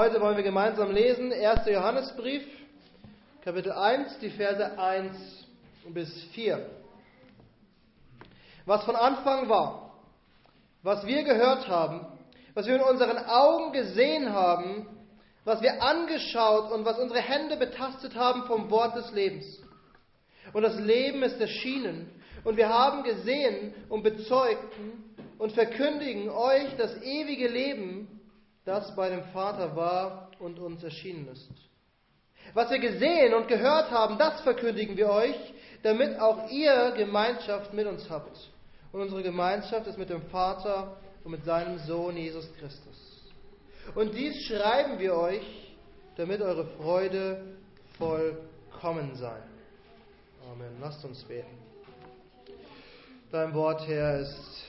Heute wollen wir gemeinsam lesen 1. Johannesbrief, Kapitel 1, die Verse 1 bis 4. Was von Anfang war, was wir gehört haben, was wir in unseren Augen gesehen haben, was wir angeschaut und was unsere Hände betastet haben vom Wort des Lebens. Und das Leben ist erschienen und wir haben gesehen und bezeugten und verkündigen euch das ewige Leben, das bei dem Vater war und uns erschienen ist. Was wir gesehen und gehört haben, das verkündigen wir euch, damit auch ihr Gemeinschaft mit uns habt. Und unsere Gemeinschaft ist mit dem Vater und mit seinem Sohn Jesus Christus. Und dies schreiben wir euch, damit eure Freude vollkommen sei. Amen. Lasst uns beten. Dein Wort, Herr, ist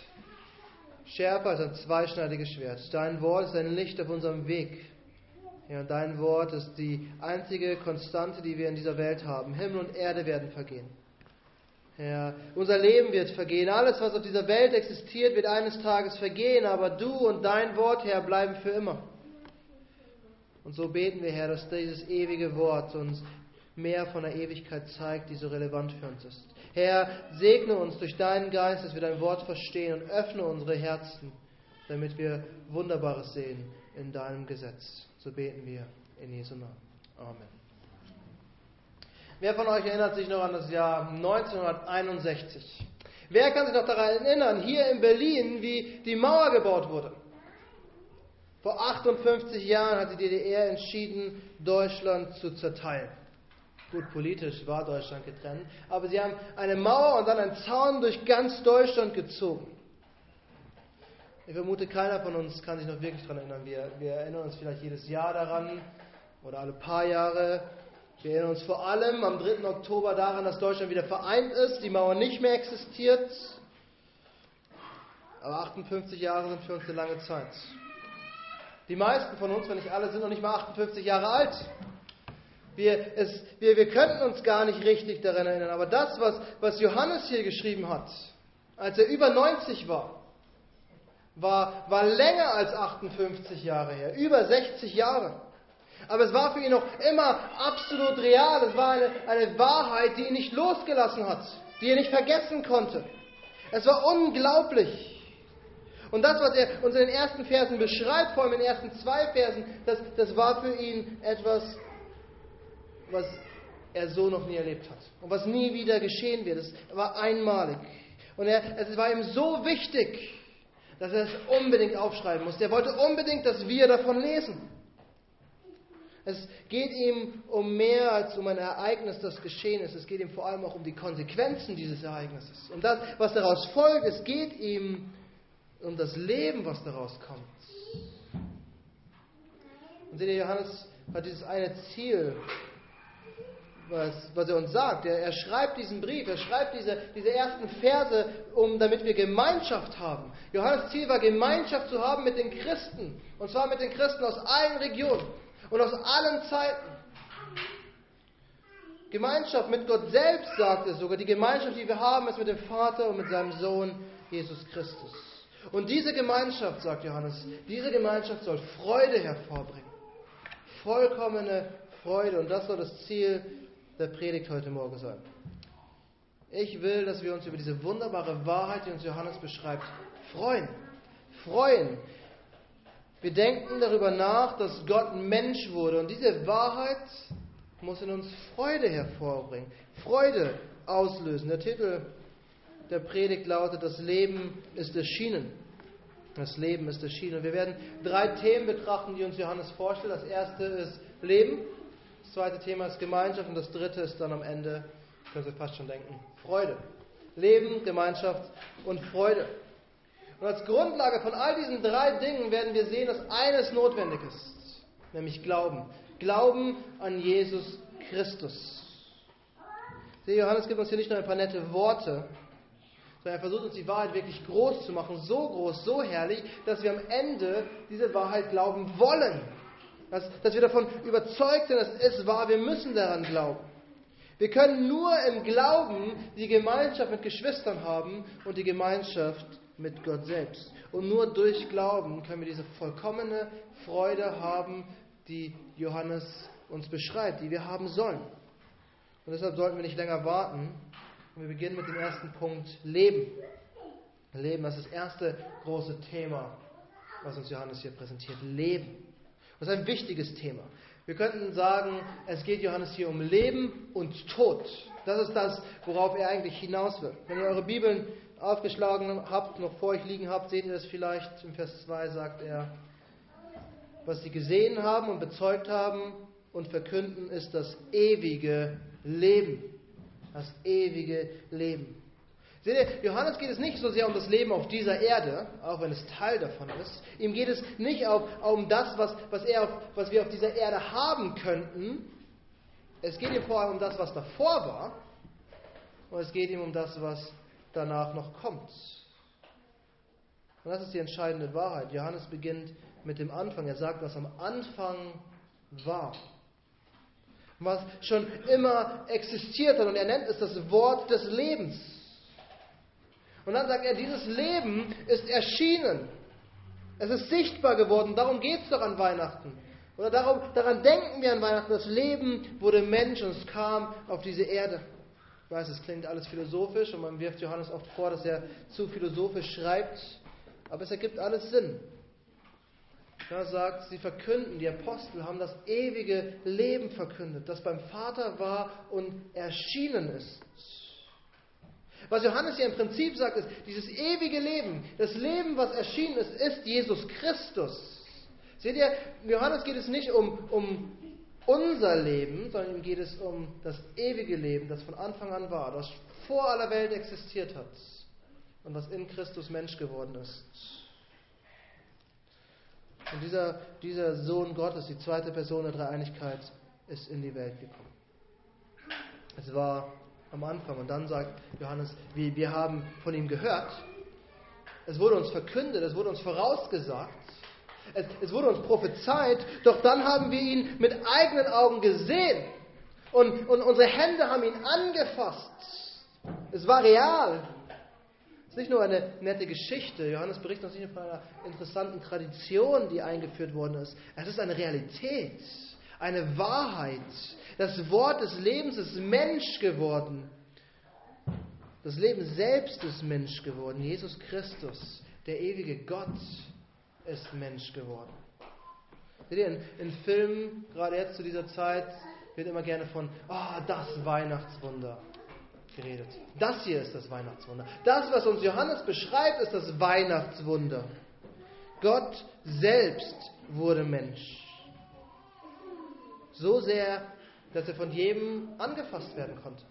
schärfer als ein zweischneidiges Schwert. Dein Wort ist ein Licht auf unserem Weg. Ja, dein Wort ist die einzige Konstante, die wir in dieser Welt haben. Himmel und Erde werden vergehen. Herr, unser Leben wird vergehen. Alles, was auf dieser Welt existiert, wird eines Tages vergehen. Aber du und dein Wort, Herr, bleiben für immer. Und so beten wir, Herr, dass dieses ewige Wort uns mehr von der Ewigkeit zeigt, die so relevant für uns ist. Herr, segne uns durch deinen Geist, dass wir dein Wort verstehen und öffne unsere Herzen, damit wir Wunderbares sehen in deinem Gesetz. So beten wir in Jesu Namen. Amen. Wer von euch erinnert sich noch an das Jahr 1961? Wer kann sich noch daran erinnern, hier in Berlin, wie die Mauer gebaut wurde? Vor 58 Jahren hat die DDR entschieden, Deutschland zu zerteilen. Gut, politisch war Deutschland getrennt, aber sie haben eine Mauer und dann einen Zaun durch ganz Deutschland gezogen. Ich vermute, keiner von uns kann sich noch wirklich daran erinnern. Wir, wir erinnern uns vielleicht jedes Jahr daran oder alle paar Jahre. Wir erinnern uns vor allem am 3. Oktober daran, dass Deutschland wieder vereint ist, die Mauer nicht mehr existiert. Aber 58 Jahre sind für uns eine lange Zeit. Die meisten von uns, wenn nicht alle, sind noch nicht mal 58 Jahre alt. Wir, es, wir, wir könnten uns gar nicht richtig daran erinnern. Aber das, was, was Johannes hier geschrieben hat, als er über 90 war, war, war länger als 58 Jahre her, über 60 Jahre. Aber es war für ihn noch immer absolut real. Es war eine, eine Wahrheit, die ihn nicht losgelassen hat, die er nicht vergessen konnte. Es war unglaublich. Und das, was er uns in den ersten Versen beschreibt, vor allem in den ersten zwei Versen, das, das war für ihn etwas was er so noch nie erlebt hat und was nie wieder geschehen wird. Es war einmalig. Und er, es war ihm so wichtig, dass er es unbedingt aufschreiben musste. Er wollte unbedingt, dass wir davon lesen. Es geht ihm um mehr als um ein Ereignis, das geschehen ist. Es geht ihm vor allem auch um die Konsequenzen dieses Ereignisses. Um das, was daraus folgt. Es geht ihm um das Leben, was daraus kommt. Und seht ihr, Johannes hat dieses eine Ziel, was, was er uns sagt. Er, er, schreibt diesen Brief, er schreibt diese, diese ersten Verse, um, damit wir Gemeinschaft haben. Johannes Ziel war, Gemeinschaft zu haben mit den Christen. Und zwar mit den Christen aus allen Regionen und aus allen Zeiten. Gemeinschaft mit Gott selbst, sagt er sogar. Die Gemeinschaft, die wir haben, ist mit dem Vater und mit seinem Sohn Jesus Christus. Und diese Gemeinschaft, sagt Johannes, diese Gemeinschaft soll Freude hervorbringen. Vollkommene Freude. Und das soll das Ziel der Predigt heute Morgen sein. Ich will, dass wir uns über diese wunderbare Wahrheit, die uns Johannes beschreibt, freuen. Freuen. Wir denken darüber nach, dass Gott Mensch wurde und diese Wahrheit muss in uns Freude hervorbringen, Freude auslösen. Der Titel der Predigt lautet, das Leben ist erschienen. Das Leben ist erschienen. Wir werden drei Themen betrachten, die uns Johannes vorstellt. Das erste ist Leben, das zweite Thema ist Gemeinschaft und das dritte ist dann am Ende, können Sie fast schon denken, Freude. Leben, Gemeinschaft und Freude. Und als Grundlage von all diesen drei Dingen werden wir sehen, dass eines notwendig ist, nämlich Glauben. Glauben an Jesus Christus. Der Johannes gibt uns hier nicht nur ein paar nette Worte, sondern er versucht uns die Wahrheit wirklich groß zu machen, so groß, so herrlich, dass wir am Ende diese Wahrheit glauben wollen. Dass, dass wir davon überzeugt sind, dass es wahr, wir müssen daran glauben. Wir können nur im Glauben die Gemeinschaft mit Geschwistern haben und die Gemeinschaft mit Gott selbst. Und nur durch Glauben können wir diese vollkommene Freude haben, die Johannes uns beschreibt, die wir haben sollen. Und deshalb sollten wir nicht länger warten. Und wir beginnen mit dem ersten Punkt Leben. Leben, das ist das erste große Thema, was uns Johannes hier präsentiert. Leben. Das ist ein wichtiges Thema. Wir könnten sagen, es geht Johannes hier um Leben und Tod. Das ist das, worauf er eigentlich hinaus will. Wenn ihr eure Bibeln aufgeschlagen habt, noch vor euch liegen habt, seht ihr das vielleicht. Im Vers 2 sagt er, was sie gesehen haben und bezeugt haben und verkünden, ist das ewige Leben. Das ewige Leben. Seht ihr, Johannes geht es nicht so sehr um das Leben auf dieser Erde, auch wenn es Teil davon ist. Ihm geht es nicht auf, um das, was, was, er auf, was wir auf dieser Erde haben könnten. Es geht ihm vor allem um das, was davor war. Und es geht ihm um das, was danach noch kommt. Und das ist die entscheidende Wahrheit. Johannes beginnt mit dem Anfang. Er sagt, was am Anfang war. Was schon immer existiert hat. Und er nennt es das Wort des Lebens. Und dann sagt er, dieses Leben ist erschienen. Es ist sichtbar geworden. Darum geht es doch an Weihnachten. Oder darum, daran denken wir an Weihnachten. Das Leben wurde Mensch und es kam auf diese Erde. Ich weiß, es klingt alles philosophisch und man wirft Johannes oft vor, dass er zu philosophisch schreibt. Aber es ergibt alles Sinn. Er sagt, sie verkünden, die Apostel haben das ewige Leben verkündet, das beim Vater war und erschienen ist. Was Johannes hier im Prinzip sagt, ist, dieses ewige Leben, das Leben, was erschienen ist, ist Jesus Christus. Seht ihr, Johannes geht es nicht um, um unser Leben, sondern ihm geht es um das ewige Leben, das von Anfang an war, das vor aller Welt existiert hat und was in Christus Mensch geworden ist. Und dieser, dieser Sohn Gottes, die zweite Person der Dreieinigkeit, ist in die Welt gekommen. Es war am Anfang. Und dann sagt Johannes, wir, wir haben von ihm gehört. Es wurde uns verkündet, es wurde uns vorausgesagt. Es, es wurde uns prophezeit, doch dann haben wir ihn mit eigenen Augen gesehen. Und, und unsere Hände haben ihn angefasst. Es war real. Es ist nicht nur eine nette Geschichte. Johannes berichtet uns nicht nur von einer interessanten Tradition, die eingeführt worden ist. Es ist eine Realität, eine Wahrheit, das Wort des Lebens ist Mensch geworden. Das Leben selbst ist Mensch geworden. Jesus Christus, der ewige Gott, ist Mensch geworden. Seht ihr, in, in Filmen, gerade jetzt zu dieser Zeit, wird immer gerne von, oh, das Weihnachtswunder geredet. Das hier ist das Weihnachtswunder. Das, was uns Johannes beschreibt, ist das Weihnachtswunder. Gott selbst wurde Mensch. So sehr, dass er von jedem angefasst werden konnte.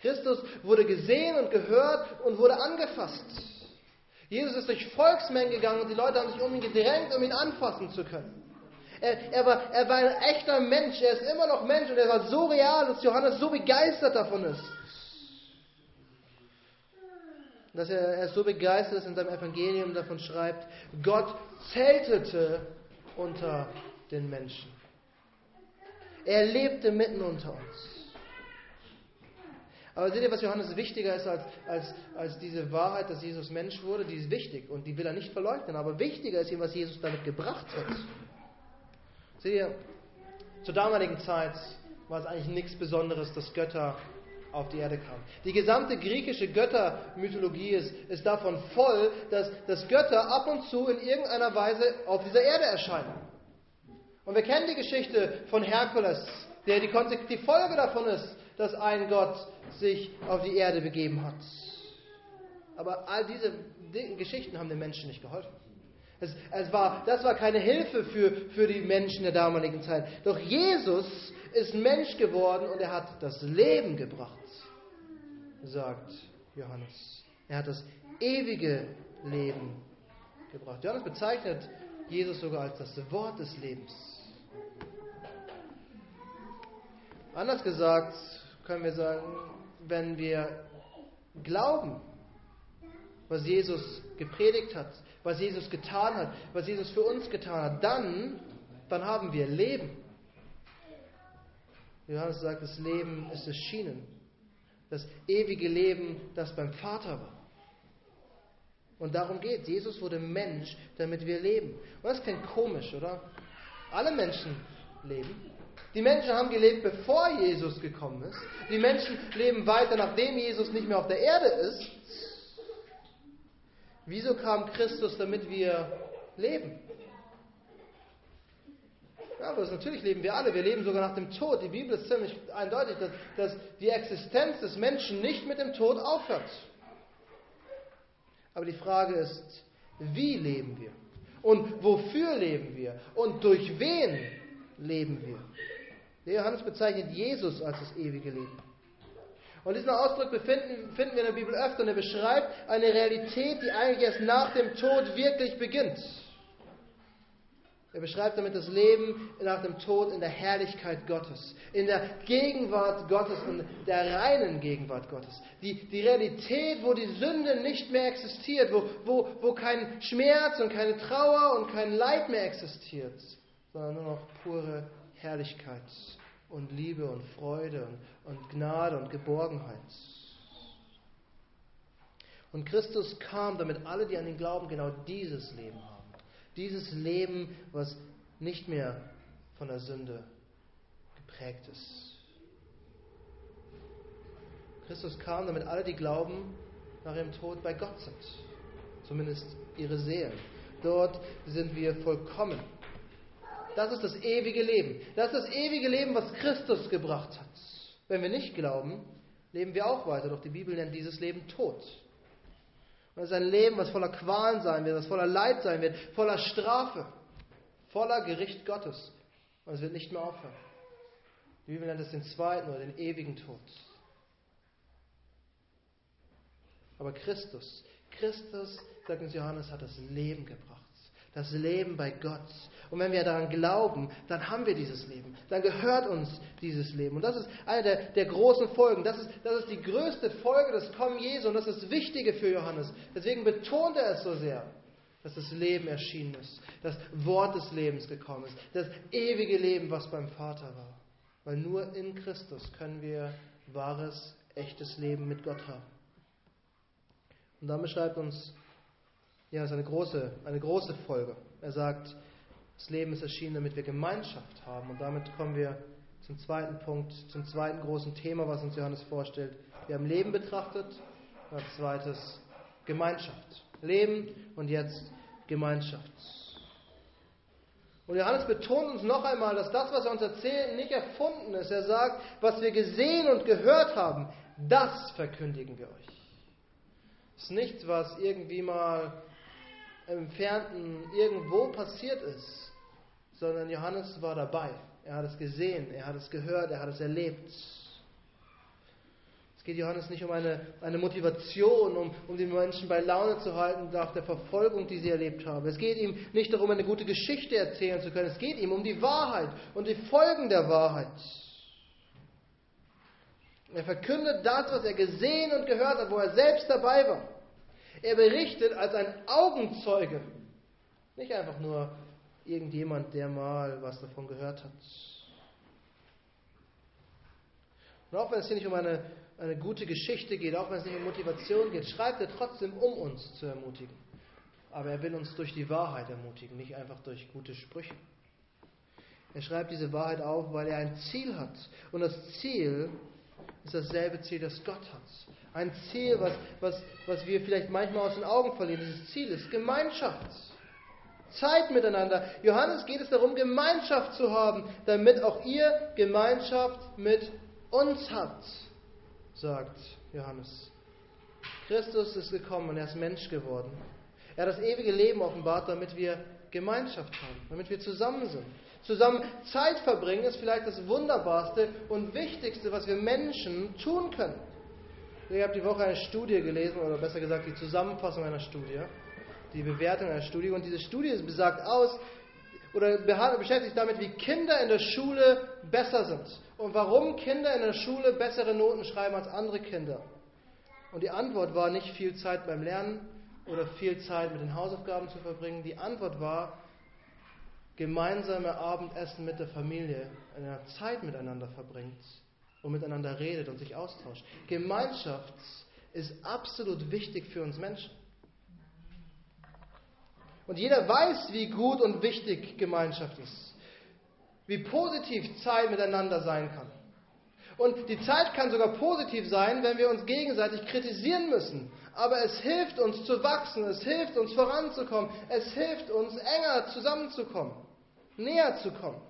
Christus wurde gesehen und gehört und wurde angefasst. Jesus ist durch Volksmengen gegangen und die Leute haben sich um ihn gedrängt, um ihn anfassen zu können. Er, er, war, er war ein echter Mensch, er ist immer noch Mensch und er war so real, dass Johannes so begeistert davon ist. Dass er, er so begeistert ist in seinem Evangelium davon schreibt, Gott zeltete unter den Menschen. Er lebte mitten unter uns. Aber seht ihr, was Johannes wichtiger ist als, als, als diese Wahrheit, dass Jesus Mensch wurde? Die ist wichtig und die will er nicht verleugnen. Aber wichtiger ist ihm, was Jesus damit gebracht hat. Seht ihr, zur damaligen Zeit war es eigentlich nichts Besonderes, dass Götter auf die Erde kamen. Die gesamte griechische Göttermythologie ist, ist davon voll, dass, dass Götter ab und zu in irgendeiner Weise auf dieser Erde erscheinen. Und wir kennen die Geschichte von Herkules, der die, die Folge davon ist, dass ein Gott sich auf die Erde begeben hat. Aber all diese Geschichten haben den Menschen nicht geholfen. Es, es war, das war keine Hilfe für, für die Menschen der damaligen Zeit. Doch Jesus ist Mensch geworden und er hat das Leben gebracht, sagt Johannes. Er hat das ewige Leben gebracht. Johannes bezeichnet Jesus sogar als das Wort des Lebens. Anders gesagt können wir sagen, wenn wir glauben, was Jesus gepredigt hat, was Jesus getan hat, was Jesus für uns getan hat, dann, dann haben wir Leben. Johannes sagt, das Leben ist erschienen. Das ewige Leben, das beim Vater war. Und darum geht es. Jesus wurde Mensch, damit wir leben. Und das klingt komisch, oder? Alle Menschen leben. Die Menschen haben gelebt, bevor Jesus gekommen ist. Die Menschen leben weiter, nachdem Jesus nicht mehr auf der Erde ist. Wieso kam Christus, damit wir leben? Ja, aber natürlich leben wir alle. Wir leben sogar nach dem Tod. Die Bibel ist ziemlich eindeutig, dass, dass die Existenz des Menschen nicht mit dem Tod aufhört. Aber die Frage ist, wie leben wir? Und wofür leben wir? Und durch wen leben wir? Der Johannes bezeichnet Jesus als das ewige Leben. Und diesen Ausdruck befinden, finden wir in der Bibel öfter und er beschreibt eine Realität, die eigentlich erst nach dem Tod wirklich beginnt. Er beschreibt damit das Leben nach dem Tod in der Herrlichkeit Gottes, in der Gegenwart Gottes und der reinen Gegenwart Gottes. Die, die Realität, wo die Sünde nicht mehr existiert, wo, wo, wo kein Schmerz und keine Trauer und kein Leid mehr existiert, sondern nur noch pure Herrlichkeit und Liebe und Freude und, und Gnade und Geborgenheit. Und Christus kam, damit alle, die an ihn glauben, genau dieses Leben haben. Dieses Leben, was nicht mehr von der Sünde geprägt ist. Christus kam, damit alle, die glauben, nach ihrem Tod bei Gott sind. Zumindest ihre Seelen. Dort sind wir vollkommen. Das ist das ewige Leben. Das ist das ewige Leben, was Christus gebracht hat. Wenn wir nicht glauben, leben wir auch weiter. Doch die Bibel nennt dieses Leben Tod. Und es ist ein Leben, was voller Qualen sein wird, was voller Leid sein wird, voller Strafe, voller Gericht Gottes. Und es wird nicht mehr aufhören. Die Bibel nennt es den zweiten oder den ewigen Tod. Aber Christus, Christus, sagt uns Johannes, hat das Leben gebracht das Leben bei Gott. Und wenn wir daran glauben, dann haben wir dieses Leben. Dann gehört uns dieses Leben. Und das ist eine der, der großen Folgen. Das ist, das ist die größte Folge des Kommen Jesu. Und das ist das Wichtige für Johannes. Deswegen betont er es so sehr, dass das Leben erschienen ist. Das Wort des Lebens gekommen ist. Das ewige Leben, was beim Vater war. Weil nur in Christus können wir wahres, echtes Leben mit Gott haben. Und dann beschreibt uns ja, das ist eine große, eine große Folge. Er sagt, das Leben ist erschienen, damit wir Gemeinschaft haben. Und damit kommen wir zum zweiten Punkt, zum zweiten großen Thema, was uns Johannes vorstellt. Wir haben Leben betrachtet, und als zweites Gemeinschaft. Leben und jetzt Gemeinschaft. Und Johannes betont uns noch einmal, dass das, was er uns erzählt, nicht erfunden ist. Er sagt, was wir gesehen und gehört haben, das verkündigen wir euch. Es ist nichts, was irgendwie mal Entfernten irgendwo passiert ist, sondern Johannes war dabei. Er hat es gesehen, er hat es gehört, er hat es erlebt. Es geht Johannes nicht um eine, eine Motivation, um, um die Menschen bei Laune zu halten nach der Verfolgung, die sie erlebt haben. Es geht ihm nicht darum, eine gute Geschichte erzählen zu können. Es geht ihm um die Wahrheit und die Folgen der Wahrheit. Er verkündet das, was er gesehen und gehört hat, wo er selbst dabei war. Er berichtet als ein Augenzeuge, nicht einfach nur irgendjemand, der mal was davon gehört hat. Und auch wenn es hier nicht um eine, eine gute Geschichte geht, auch wenn es nicht um Motivation geht, schreibt er trotzdem, um uns zu ermutigen. Aber er will uns durch die Wahrheit ermutigen, nicht einfach durch gute Sprüche. Er schreibt diese Wahrheit auf, weil er ein Ziel hat. Und das Ziel ist dasselbe Ziel, das Gott hat. Ein Ziel, was, was, was wir vielleicht manchmal aus den Augen verlieren. Dieses Ziel ist Gemeinschaft. Zeit miteinander. Johannes geht es darum, Gemeinschaft zu haben, damit auch ihr Gemeinschaft mit uns habt, sagt Johannes. Christus ist gekommen und er ist Mensch geworden. Er hat das ewige Leben offenbart, damit wir Gemeinschaft haben, damit wir zusammen sind. Zusammen Zeit verbringen ist vielleicht das Wunderbarste und Wichtigste, was wir Menschen tun können. Ich habe die Woche eine Studie gelesen, oder besser gesagt die Zusammenfassung einer Studie, die Bewertung einer Studie. Und diese Studie besagt aus, oder beschäftigt sich damit, wie Kinder in der Schule besser sind. Und warum Kinder in der Schule bessere Noten schreiben als andere Kinder. Und die Antwort war nicht viel Zeit beim Lernen oder viel Zeit mit den Hausaufgaben zu verbringen. Die Antwort war, gemeinsame Abendessen mit der Familie, eine Zeit miteinander verbringt und miteinander redet und sich austauscht. Gemeinschaft ist absolut wichtig für uns Menschen. Und jeder weiß, wie gut und wichtig Gemeinschaft ist. wie positiv Zeit miteinander sein kann. Und die Zeit kann sogar positiv sein, wenn wir uns gegenseitig kritisieren müssen. Aber es hilft uns zu wachsen, es hilft uns voranzukommen, es hilft uns enger zusammenzukommen, näher zu kommen.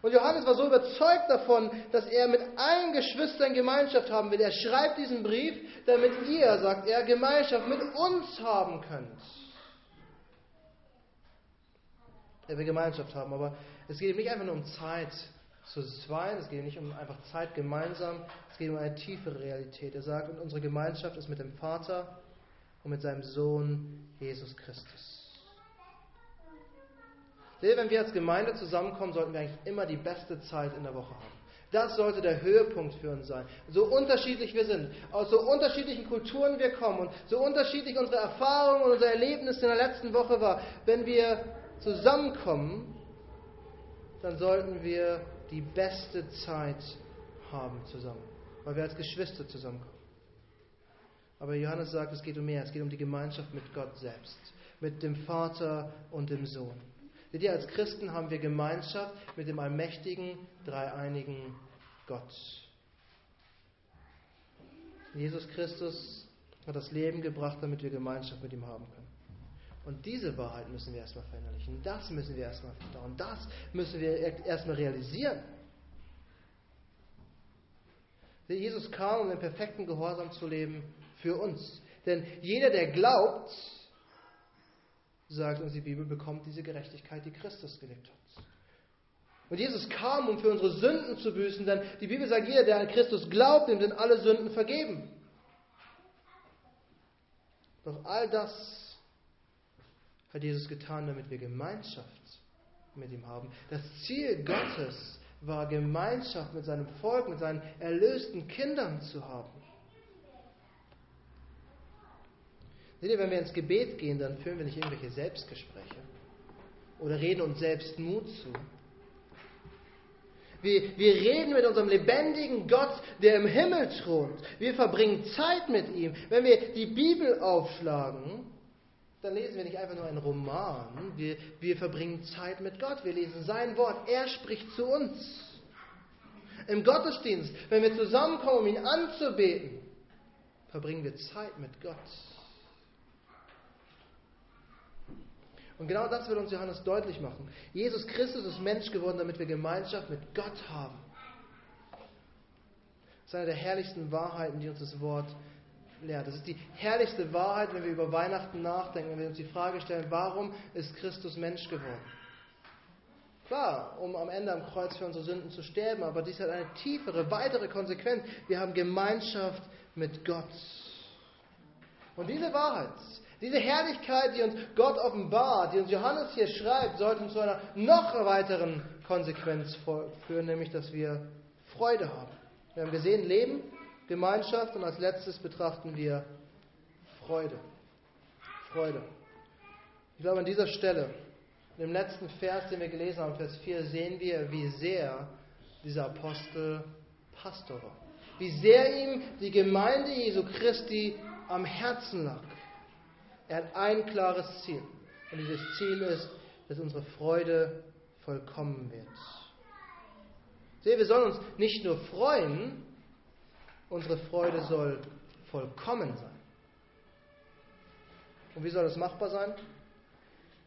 Und Johannes war so überzeugt davon, dass er mit allen Geschwistern Gemeinschaft haben will. Er schreibt diesen Brief, damit ihr, sagt er, Gemeinschaft mit uns haben könnt. Er will Gemeinschaft haben, aber es geht ihm nicht einfach nur um Zeit zu zweit, es geht nicht um einfach Zeit gemeinsam, es geht um eine tiefere Realität. Er sagt, und unsere Gemeinschaft ist mit dem Vater und mit seinem Sohn Jesus Christus. Wenn wir als Gemeinde zusammenkommen, sollten wir eigentlich immer die beste Zeit in der Woche haben. Das sollte der Höhepunkt für uns sein. So unterschiedlich wir sind, aus so unterschiedlichen Kulturen wir kommen und so unterschiedlich unsere Erfahrungen und unser Erlebnis in der letzten Woche war, wenn wir zusammenkommen, dann sollten wir die beste Zeit haben zusammen, weil wir als Geschwister zusammenkommen. Aber Johannes sagt, es geht um mehr, es geht um die Gemeinschaft mit Gott selbst, mit dem Vater und dem Sohn. Seht ihr, als Christen haben wir Gemeinschaft mit dem allmächtigen, dreieinigen Gott. Jesus Christus hat das Leben gebracht, damit wir Gemeinschaft mit ihm haben können. Und diese Wahrheit müssen wir erstmal verinnerlichen. Das müssen wir erstmal verdauen. Das müssen wir erstmal realisieren. Jesus kam, um den perfekten Gehorsam zu leben für uns. Denn jeder, der glaubt, sagt uns die Bibel, bekommt diese Gerechtigkeit, die Christus gelebt hat. Und Jesus kam, um für unsere Sünden zu büßen, denn die Bibel sagt, jeder, der an Christus glaubt, dem sind alle Sünden vergeben. Doch all das hat Jesus getan, damit wir Gemeinschaft mit ihm haben. Das Ziel Gottes war Gemeinschaft mit seinem Volk, mit seinen erlösten Kindern zu haben. Seht ihr, wenn wir ins Gebet gehen, dann führen wir nicht irgendwelche Selbstgespräche oder reden uns selbst Mut zu. Wir, wir reden mit unserem lebendigen Gott, der im Himmel thront. Wir verbringen Zeit mit ihm. Wenn wir die Bibel aufschlagen, dann lesen wir nicht einfach nur einen Roman. Wir, wir verbringen Zeit mit Gott. Wir lesen sein Wort. Er spricht zu uns. Im Gottesdienst, wenn wir zusammenkommen, um ihn anzubeten, verbringen wir Zeit mit Gott. Und genau das will uns Johannes deutlich machen. Jesus Christus ist Mensch geworden, damit wir Gemeinschaft mit Gott haben. Das ist eine der herrlichsten Wahrheiten, die uns das Wort lehrt. Das ist die herrlichste Wahrheit, wenn wir über Weihnachten nachdenken, wenn wir uns die Frage stellen, warum ist Christus Mensch geworden? Klar, um am Ende am Kreuz für unsere Sünden zu sterben, aber dies hat eine tiefere, weitere Konsequenz. Wir haben Gemeinschaft mit Gott. Und diese Wahrheit, diese Herrlichkeit, die uns Gott offenbart, die uns Johannes hier schreibt, sollte uns zu einer noch weiteren Konsequenz führen, nämlich dass wir Freude haben. Wir haben gesehen, Leben, Gemeinschaft und als letztes betrachten wir Freude. Freude. Ich glaube, an dieser Stelle, im letzten Vers, den wir gelesen haben, Vers 4, sehen wir, wie sehr dieser Apostel Pastor war. Wie sehr ihm die Gemeinde Jesu Christi am Herzen lag. Er hat ein klares Ziel. Und dieses Ziel ist, dass unsere Freude vollkommen wird. Seht, wir sollen uns nicht nur freuen, unsere Freude soll vollkommen sein. Und wie soll das machbar sein?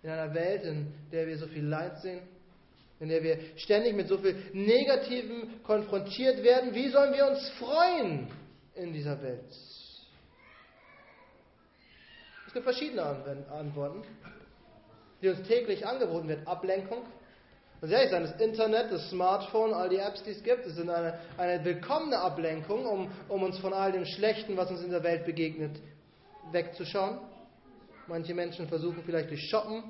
In einer Welt, in der wir so viel Leid sehen, in der wir ständig mit so viel Negativem konfrontiert werden, wie sollen wir uns freuen in dieser Welt? Es gibt verschiedene Antworten, die uns täglich angeboten wird. Ablenkung. Was ehrlich sein, das Internet, das Smartphone, all die Apps, die es gibt, sind eine, eine willkommene Ablenkung, um, um uns von all dem Schlechten, was uns in der Welt begegnet, wegzuschauen. Manche Menschen versuchen vielleicht durch Shoppen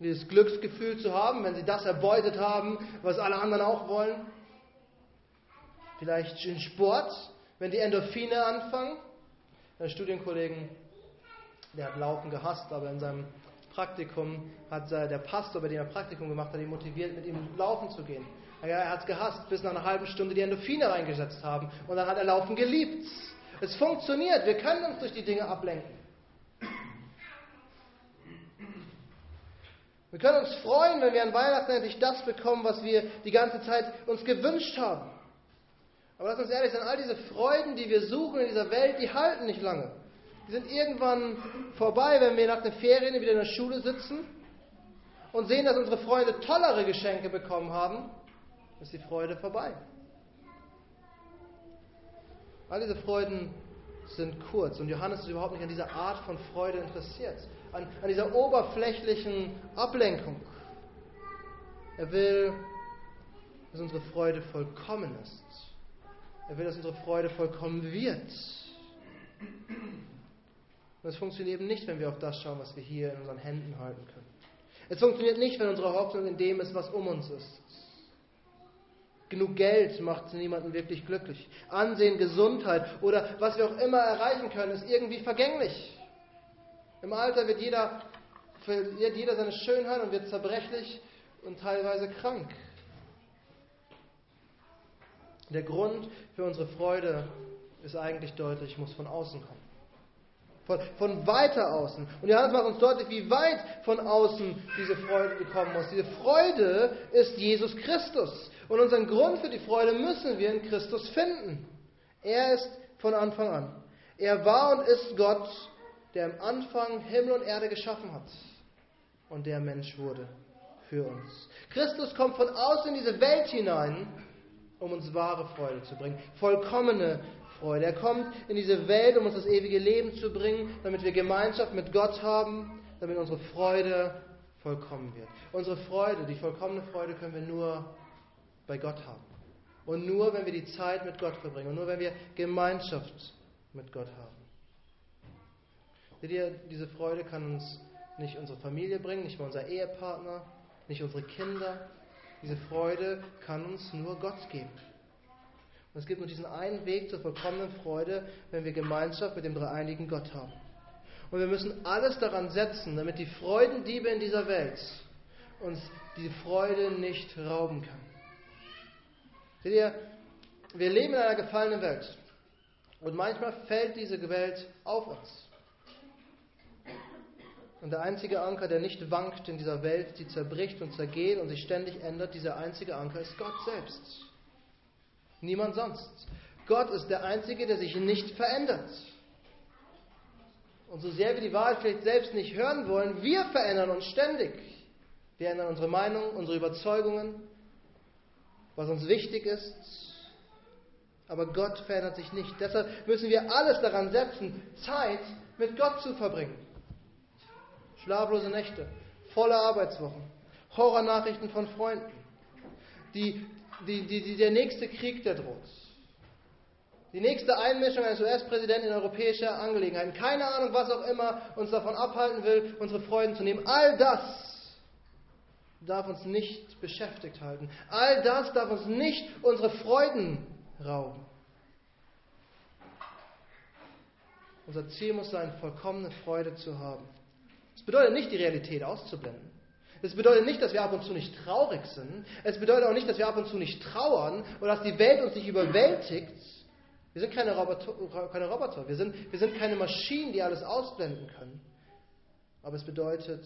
dieses Glücksgefühl zu haben, wenn sie das erbeutet haben, was alle anderen auch wollen. Vielleicht in Sport, wenn die Endorphine anfangen. Meine Studienkollegen der hat Laufen gehasst, aber in seinem Praktikum hat der Pastor, bei dem er Praktikum gemacht hat, ihn motiviert, mit ihm laufen zu gehen. Er hat es gehasst, bis nach einer halben Stunde die Endorphine reingesetzt haben. Und dann hat er Laufen geliebt. Es funktioniert. Wir können uns durch die Dinge ablenken. Wir können uns freuen, wenn wir an Weihnachten endlich das bekommen, was wir die ganze Zeit uns gewünscht haben. Aber lass uns ehrlich sein, all diese Freuden, die wir suchen in dieser Welt, die halten nicht lange. Die sind irgendwann vorbei, wenn wir nach den Ferien wieder in der Schule sitzen und sehen, dass unsere Freunde tollere Geschenke bekommen haben, ist die Freude vorbei. All diese Freuden sind kurz und Johannes ist überhaupt nicht an dieser Art von Freude interessiert, an, an dieser oberflächlichen Ablenkung. Er will, dass unsere Freude vollkommen ist. Er will, dass unsere Freude vollkommen wird. Und es funktioniert eben nicht, wenn wir auf das schauen, was wir hier in unseren Händen halten können. Es funktioniert nicht, wenn unsere Hoffnung in dem ist, was um uns ist. Genug Geld macht niemanden wirklich glücklich. Ansehen, Gesundheit oder was wir auch immer erreichen können, ist irgendwie vergänglich. Im Alter wird jeder, verliert jeder seine Schönheit und wird zerbrechlich und teilweise krank. Der Grund für unsere Freude ist eigentlich deutlich, muss von außen kommen. Von, von weiter außen. Und Johannes macht uns deutlich, wie weit von außen diese Freude gekommen muss. Diese Freude ist Jesus Christus. Und unseren Grund für die Freude müssen wir in Christus finden. Er ist von Anfang an. Er war und ist Gott, der am Anfang Himmel und Erde geschaffen hat und der Mensch wurde für uns. Christus kommt von außen in diese Welt hinein, um uns wahre Freude zu bringen, vollkommene Freude. Er kommt in diese Welt, um uns das ewige Leben zu bringen, damit wir Gemeinschaft mit Gott haben, damit unsere Freude vollkommen wird. Unsere Freude, die vollkommene Freude können wir nur bei Gott haben. Und nur, wenn wir die Zeit mit Gott verbringen und nur, wenn wir Gemeinschaft mit Gott haben. Seht ihr, diese Freude kann uns nicht unsere Familie bringen, nicht mal unser Ehepartner, nicht unsere Kinder. Diese Freude kann uns nur Gott geben. Und es gibt nur diesen einen Weg zur vollkommenen Freude, wenn wir Gemeinschaft mit dem dreieinigen Gott haben. Und wir müssen alles daran setzen, damit die Freudendiebe in dieser Welt uns die Freude nicht rauben können. Seht ihr, wir leben in einer gefallenen Welt. Und manchmal fällt diese Welt auf uns. Und der einzige Anker, der nicht wankt in dieser Welt, die zerbricht und zergeht und sich ständig ändert, dieser einzige Anker ist Gott selbst. Niemand sonst. Gott ist der Einzige, der sich nicht verändert. Und so sehr wir die Wahrheit vielleicht selbst nicht hören wollen, wir verändern uns ständig. Wir ändern unsere Meinung, unsere Überzeugungen, was uns wichtig ist. Aber Gott verändert sich nicht. Deshalb müssen wir alles daran setzen, Zeit mit Gott zu verbringen. Schlaflose Nächte, volle Arbeitswochen, Horrornachrichten von Freunden, die die, die, der nächste Krieg, der droht. Die nächste Einmischung eines US-Präsidenten in europäische Angelegenheiten. Keine Ahnung, was auch immer uns davon abhalten will, unsere Freuden zu nehmen. All das darf uns nicht beschäftigt halten. All das darf uns nicht unsere Freuden rauben. Unser Ziel muss sein, vollkommene Freude zu haben. Das bedeutet nicht, die Realität auszublenden. Es bedeutet nicht, dass wir ab und zu nicht traurig sind. Es bedeutet auch nicht, dass wir ab und zu nicht trauern oder dass die Welt uns nicht überwältigt. Wir sind keine Roboter, keine Roboter. Wir, sind, wir sind keine Maschinen, die alles ausblenden können. Aber es bedeutet,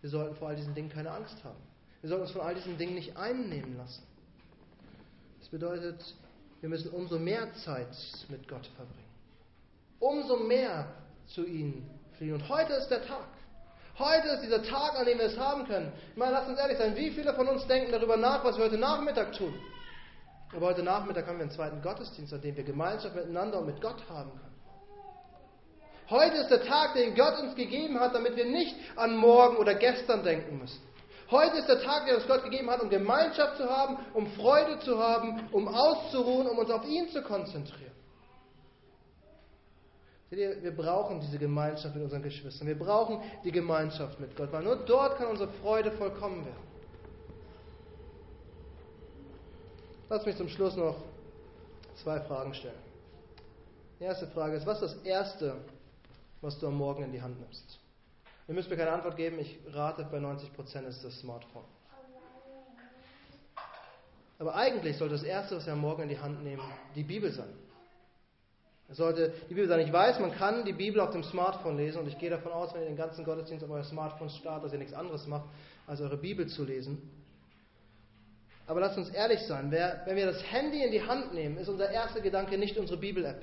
wir sollten vor all diesen Dingen keine Angst haben. Wir sollten uns von all diesen Dingen nicht einnehmen lassen. Es bedeutet, wir müssen umso mehr Zeit mit Gott verbringen. Umso mehr zu ihm fliehen. Und heute ist der Tag. Heute ist dieser Tag, an dem wir es haben können. Ich meine, lasst uns ehrlich sein, wie viele von uns denken darüber nach, was wir heute Nachmittag tun? Aber heute Nachmittag haben wir einen zweiten Gottesdienst, an dem wir Gemeinschaft miteinander und mit Gott haben können. Heute ist der Tag, den Gott uns gegeben hat, damit wir nicht an morgen oder gestern denken müssen. Heute ist der Tag, den uns Gott gegeben hat, um Gemeinschaft zu haben, um Freude zu haben, um auszuruhen, um uns auf ihn zu konzentrieren. Wir brauchen diese Gemeinschaft mit unseren Geschwistern. Wir brauchen die Gemeinschaft mit Gott, weil nur dort kann unsere Freude vollkommen werden. Lass mich zum Schluss noch zwei Fragen stellen. Die erste Frage ist, was ist das Erste, was du am Morgen in die Hand nimmst? Ihr müsst mir keine Antwort geben, ich rate, bei 90% ist das Smartphone. Aber eigentlich sollte das Erste, was wir am Morgen in die Hand nehmen, die Bibel sein. Sollte die Bibel sein. Ich weiß, man kann die Bibel auf dem Smartphone lesen und ich gehe davon aus, wenn ihr den ganzen Gottesdienst auf euer Smartphone startet, dass ihr nichts anderes macht, als eure Bibel zu lesen. Aber lasst uns ehrlich sein, wer, wenn wir das Handy in die Hand nehmen, ist unser erster Gedanke nicht unsere Bibel-App.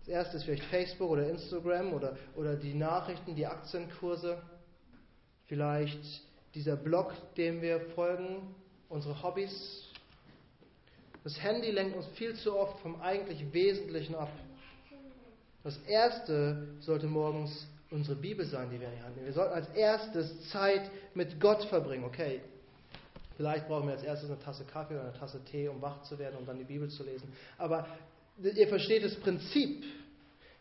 Das erste ist vielleicht Facebook oder Instagram oder, oder die Nachrichten, die Aktienkurse, vielleicht dieser Blog, dem wir folgen, unsere Hobbys. Das Handy lenkt uns viel zu oft vom eigentlich Wesentlichen ab. Das erste sollte morgens unsere Bibel sein, die wir in die Hand nehmen. Wir sollten als erstes Zeit mit Gott verbringen. Okay, vielleicht brauchen wir als erstes eine Tasse Kaffee oder eine Tasse Tee, um wach zu werden, um dann die Bibel zu lesen. Aber ihr versteht das Prinzip.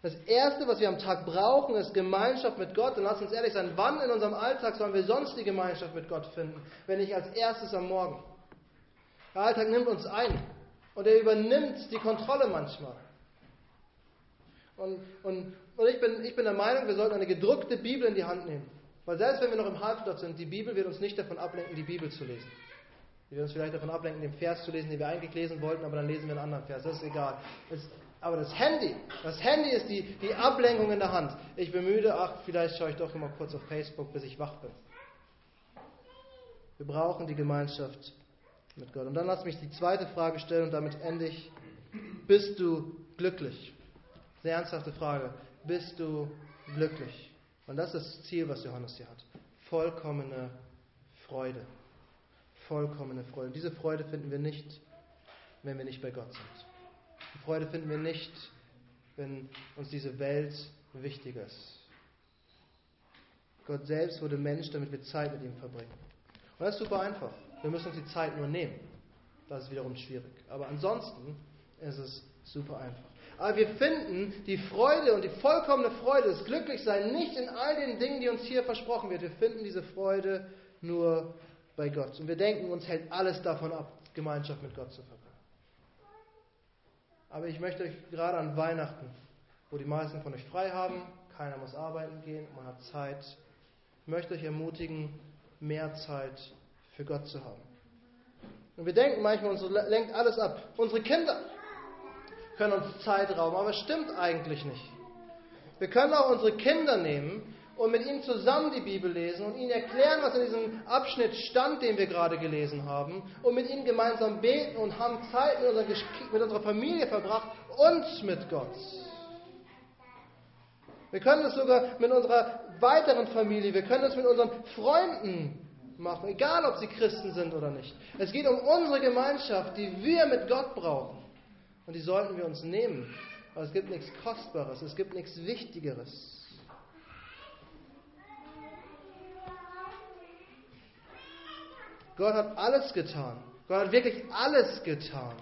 Das Erste, was wir am Tag brauchen, ist Gemeinschaft mit Gott. Und lasst uns ehrlich sein, wann in unserem Alltag sollen wir sonst die Gemeinschaft mit Gott finden, wenn nicht als erstes am Morgen? Der Alltag nimmt uns ein und er übernimmt die Kontrolle manchmal. Und, und, und ich, bin, ich bin der Meinung, wir sollten eine gedruckte Bibel in die Hand nehmen. Weil selbst wenn wir noch im Halbstark sind, die Bibel wird uns nicht davon ablenken, die Bibel zu lesen. Die wird uns vielleicht davon ablenken, den Vers zu lesen, den wir eigentlich lesen wollten, aber dann lesen wir einen anderen Vers. Das ist egal. Es, aber das Handy, das Handy ist die, die Ablenkung in der Hand. Ich bin müde, ach, vielleicht schaue ich doch immer kurz auf Facebook, bis ich wach bin. Wir brauchen die Gemeinschaft mit Gott. Und dann lass mich die zweite Frage stellen und damit ende ich. Bist du glücklich? Eine ernsthafte Frage. Bist du glücklich? Und das ist das Ziel, was Johannes hier hat. Vollkommene Freude. Vollkommene Freude. Diese Freude finden wir nicht, wenn wir nicht bei Gott sind. Die Freude finden wir nicht, wenn uns diese Welt wichtig ist. Gott selbst wurde Mensch, damit wir Zeit mit ihm verbringen. Und das ist super einfach. Wir müssen uns die Zeit nur nehmen. Das ist wiederum schwierig. Aber ansonsten ist es super einfach. Aber wir finden die Freude und die vollkommene Freude, das Glücklichsein nicht in all den Dingen, die uns hier versprochen wird. Wir finden diese Freude nur bei Gott. Und wir denken, uns hält alles davon ab, Gemeinschaft mit Gott zu verbringen. Aber ich möchte euch gerade an Weihnachten, wo die meisten von euch frei haben, keiner muss arbeiten gehen, man hat Zeit, ich möchte euch ermutigen, mehr Zeit für Gott zu haben. Und wir denken manchmal, uns lenkt alles ab. Unsere Kinder können uns Zeit rauben, aber es stimmt eigentlich nicht. Wir können auch unsere Kinder nehmen und mit ihnen zusammen die Bibel lesen und ihnen erklären, was in diesem Abschnitt stand, den wir gerade gelesen haben, und mit ihnen gemeinsam beten und haben Zeit mit unserer, Familie verbracht und mit Gott. Wir können es sogar mit unserer weiteren Familie, wir können es mit unseren Freunden machen, egal ob sie Christen sind oder nicht. Es geht um unsere Gemeinschaft, die wir mit Gott brauchen. Und die sollten wir uns nehmen. Aber es gibt nichts Kostbares, es gibt nichts Wichtigeres. Gott hat alles getan. Gott hat wirklich alles getan,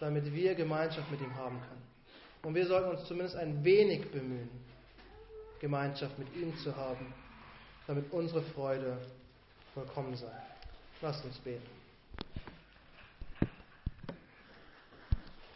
damit wir Gemeinschaft mit ihm haben können. Und wir sollten uns zumindest ein wenig bemühen, Gemeinschaft mit ihm zu haben, damit unsere Freude vollkommen sei. Lasst uns beten.